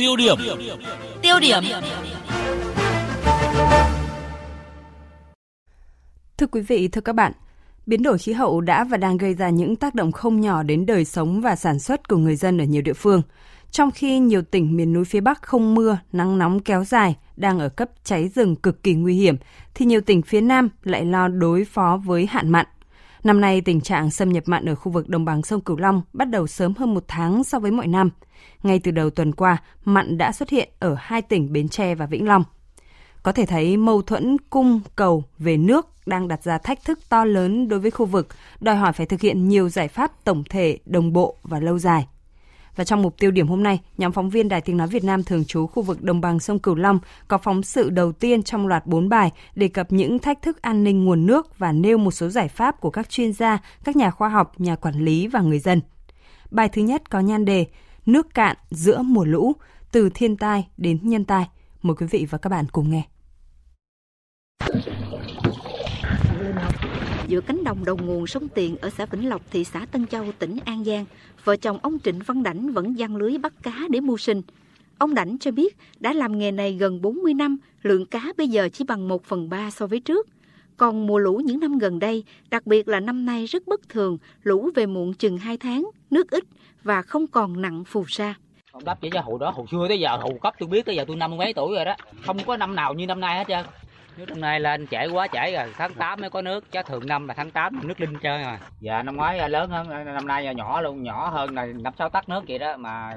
Tiêu điểm. Tiêu điểm. Thưa quý vị, thưa các bạn, biến đổi khí hậu đã và đang gây ra những tác động không nhỏ đến đời sống và sản xuất của người dân ở nhiều địa phương. Trong khi nhiều tỉnh miền núi phía Bắc không mưa, nắng nóng kéo dài, đang ở cấp cháy rừng cực kỳ nguy hiểm, thì nhiều tỉnh phía Nam lại lo đối phó với hạn mặn. Năm nay, tình trạng xâm nhập mặn ở khu vực đồng bằng sông Cửu Long bắt đầu sớm hơn một tháng so với mọi năm. Ngay từ đầu tuần qua, mặn đã xuất hiện ở hai tỉnh Bến Tre và Vĩnh Long. Có thể thấy mâu thuẫn cung cầu về nước đang đặt ra thách thức to lớn đối với khu vực, đòi hỏi phải thực hiện nhiều giải pháp tổng thể, đồng bộ và lâu dài. Và trong mục tiêu điểm hôm nay, nhóm phóng viên Đài Tiếng Nói Việt Nam thường trú khu vực đồng bằng sông Cửu Long có phóng sự đầu tiên trong loạt 4 bài đề cập những thách thức an ninh nguồn nước và nêu một số giải pháp của các chuyên gia, các nhà khoa học, nhà quản lý và người dân. Bài thứ nhất có nhan đề Nước cạn giữa mùa lũ, từ thiên tai đến nhân tai. Mời quý vị và các bạn cùng nghe giữa cánh đồng đầu nguồn sông Tiền ở xã Vĩnh Lộc, thị xã Tân Châu, tỉnh An Giang, vợ chồng ông Trịnh Văn Đảnh vẫn giăng lưới bắt cá để mưu sinh. Ông Đảnh cho biết đã làm nghề này gần 40 năm, lượng cá bây giờ chỉ bằng 1 phần 3 so với trước. Còn mùa lũ những năm gần đây, đặc biệt là năm nay rất bất thường, lũ về muộn chừng 2 tháng, nước ít và không còn nặng phù sa. Ông đắp chỉ cho hồi đó, hồi xưa tới giờ, hồi cấp tôi biết tới giờ tôi năm mấy tuổi rồi đó. Không có năm nào như năm nay hết trơn. Nước năm nay lên trễ quá trễ rồi, tháng 8 mới có nước, chứ thường năm là tháng 8 nước linh chơi rồi. Dạ năm ngoái à, lớn hơn, à, năm nay à, nhỏ luôn, nhỏ hơn là năm sáu tắt nước vậy đó mà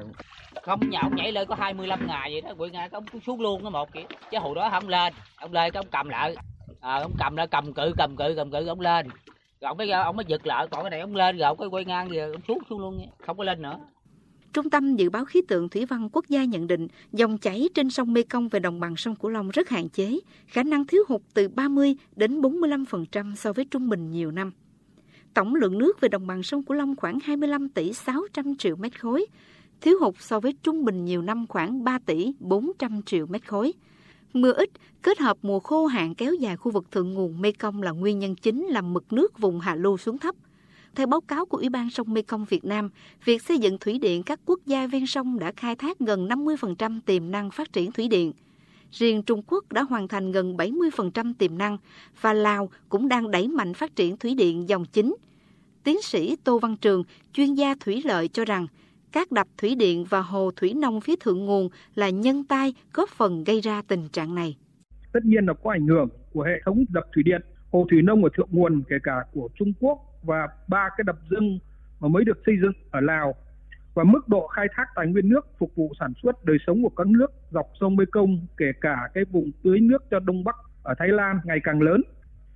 không nhà ông nhảy lên có 25 ngày vậy đó, quỷ ngày ông xuống luôn cái một kìa. Chứ hồi đó không lên, ông lên cái ông cầm lại, à, ông cầm lại cầm cự cầm cự cầm cự ông lên. Rồi ông mới ông mới giật lại, còn cái này ông lên rồi ông cái quay ngang rồi ông xuống xuống luôn, không có lên nữa. Trung tâm Dự báo Khí tượng Thủy văn Quốc gia nhận định dòng chảy trên sông Mekong về đồng bằng sông Cửu Long rất hạn chế, khả năng thiếu hụt từ 30 đến 45% so với trung bình nhiều năm. Tổng lượng nước về đồng bằng sông Cửu Long khoảng 25 tỷ 600 triệu mét khối, thiếu hụt so với trung bình nhiều năm khoảng 3 tỷ 400 triệu mét khối. Mưa ít kết hợp mùa khô hạn kéo dài khu vực thượng nguồn Mekong là nguyên nhân chính làm mực nước vùng hạ lưu xuống thấp – theo báo cáo của Ủy ban sông Mekong Việt Nam, việc xây dựng thủy điện các quốc gia ven sông đã khai thác gần 50% tiềm năng phát triển thủy điện. Riêng Trung Quốc đã hoàn thành gần 70% tiềm năng và Lào cũng đang đẩy mạnh phát triển thủy điện dòng chính. Tiến sĩ Tô Văn Trường, chuyên gia thủy lợi cho rằng, các đập thủy điện và hồ thủy nông phía thượng nguồn là nhân tai góp phần gây ra tình trạng này. Tất nhiên là có ảnh hưởng của hệ thống đập thủy điện, hồ thủy nông ở thượng nguồn kể cả của Trung Quốc và ba cái đập dưng mà mới được xây dựng ở Lào và mức độ khai thác tài nguyên nước phục vụ sản xuất đời sống của các nước dọc sông Mekong kể cả cái vùng tưới nước cho Đông Bắc ở Thái Lan ngày càng lớn.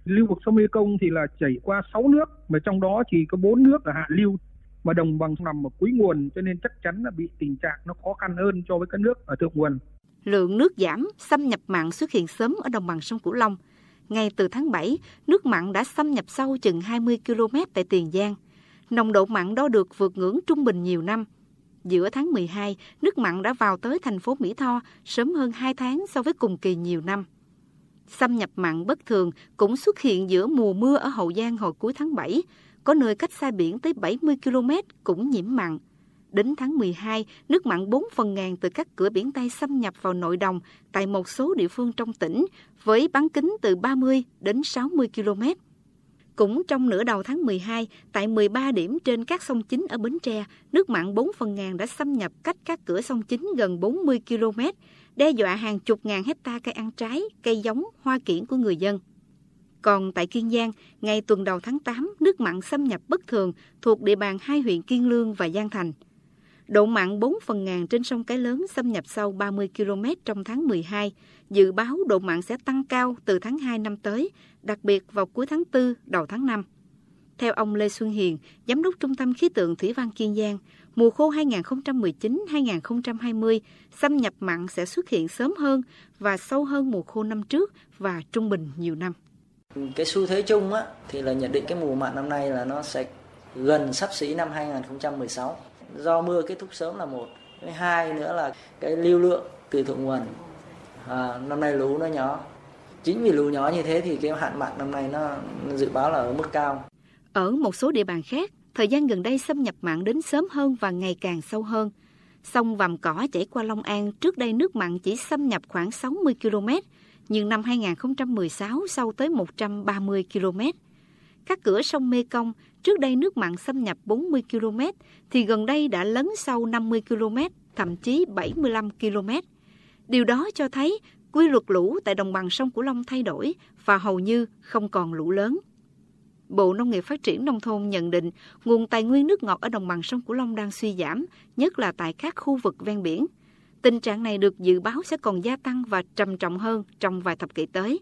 Lưu vực sông Mekong thì là chảy qua 6 nước mà trong đó chỉ có 4 nước là hạ lưu mà đồng bằng nằm ở cuối nguồn cho nên chắc chắn là bị tình trạng nó khó khăn hơn so với các nước ở thượng nguồn. Lượng nước giảm, xâm nhập mặn xuất hiện sớm ở đồng bằng sông Cửu Long – ngay từ tháng 7, nước mặn đã xâm nhập sâu chừng 20 km tại Tiền Giang. Nồng độ mặn đo được vượt ngưỡng trung bình nhiều năm. Giữa tháng 12, nước mặn đã vào tới thành phố Mỹ Tho sớm hơn 2 tháng so với cùng kỳ nhiều năm. Xâm nhập mặn bất thường cũng xuất hiện giữa mùa mưa ở Hậu Giang hồi cuối tháng 7, có nơi cách xa biển tới 70 km cũng nhiễm mặn. Đến tháng 12, nước mặn 4 phần ngàn từ các cửa biển Tây xâm nhập vào nội đồng tại một số địa phương trong tỉnh với bán kính từ 30 đến 60 km. Cũng trong nửa đầu tháng 12, tại 13 điểm trên các sông chính ở Bến Tre, nước mặn 4 phần ngàn đã xâm nhập cách các cửa sông chính gần 40 km, đe dọa hàng chục ngàn hecta cây ăn trái, cây giống, hoa kiển của người dân. Còn tại Kiên Giang, ngày tuần đầu tháng 8, nước mặn xâm nhập bất thường thuộc địa bàn hai huyện Kiên Lương và Giang Thành – Độ mặn 4 phần ngàn trên sông Cái Lớn xâm nhập sâu 30 km trong tháng 12. Dự báo độ mặn sẽ tăng cao từ tháng 2 năm tới, đặc biệt vào cuối tháng 4, đầu tháng 5. Theo ông Lê Xuân Hiền, Giám đốc Trung tâm Khí tượng Thủy văn Kiên Giang, mùa khô 2019-2020 xâm nhập mặn sẽ xuất hiện sớm hơn và sâu hơn mùa khô năm trước và trung bình nhiều năm. Cái xu thế chung á, thì là nhận định cái mùa mặn năm nay là nó sẽ gần sắp xỉ năm 2016 do mưa kết thúc sớm là một. Cái hai nữa là cái lưu lượng từ thượng nguồn. À, năm nay lũ nó nhỏ. Chính vì lũ nhỏ như thế thì cái hạn mặn năm nay nó dự báo là ở mức cao. Ở một số địa bàn khác thời gian gần đây xâm nhập mặn đến sớm hơn và ngày càng sâu hơn. Sông Vàm Cỏ chảy qua Long An trước đây nước mặn chỉ xâm nhập khoảng 60 km, nhưng năm 2016 sâu tới 130 km. Các cửa sông Mê Công trước đây nước mặn xâm nhập 40 km thì gần đây đã lấn sâu 50 km, thậm chí 75 km. Điều đó cho thấy quy luật lũ tại đồng bằng sông Cửu Long thay đổi và hầu như không còn lũ lớn. Bộ Nông nghiệp Phát triển Nông thôn nhận định nguồn tài nguyên nước ngọt ở đồng bằng sông Cửu Long đang suy giảm, nhất là tại các khu vực ven biển. Tình trạng này được dự báo sẽ còn gia tăng và trầm trọng hơn trong vài thập kỷ tới.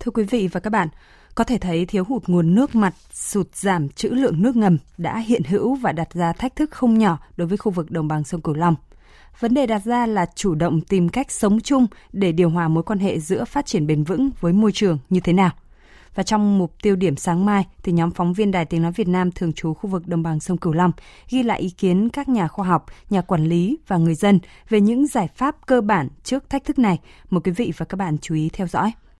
Thưa quý vị và các bạn, có thể thấy thiếu hụt nguồn nước mặt, sụt giảm trữ lượng nước ngầm đã hiện hữu và đặt ra thách thức không nhỏ đối với khu vực đồng bằng sông Cửu Long. Vấn đề đặt ra là chủ động tìm cách sống chung để điều hòa mối quan hệ giữa phát triển bền vững với môi trường như thế nào. Và trong mục tiêu điểm sáng mai thì nhóm phóng viên Đài Tiếng Nói Việt Nam thường trú khu vực đồng bằng sông Cửu Long ghi lại ý kiến các nhà khoa học, nhà quản lý và người dân về những giải pháp cơ bản trước thách thức này. Mời quý vị và các bạn chú ý theo dõi.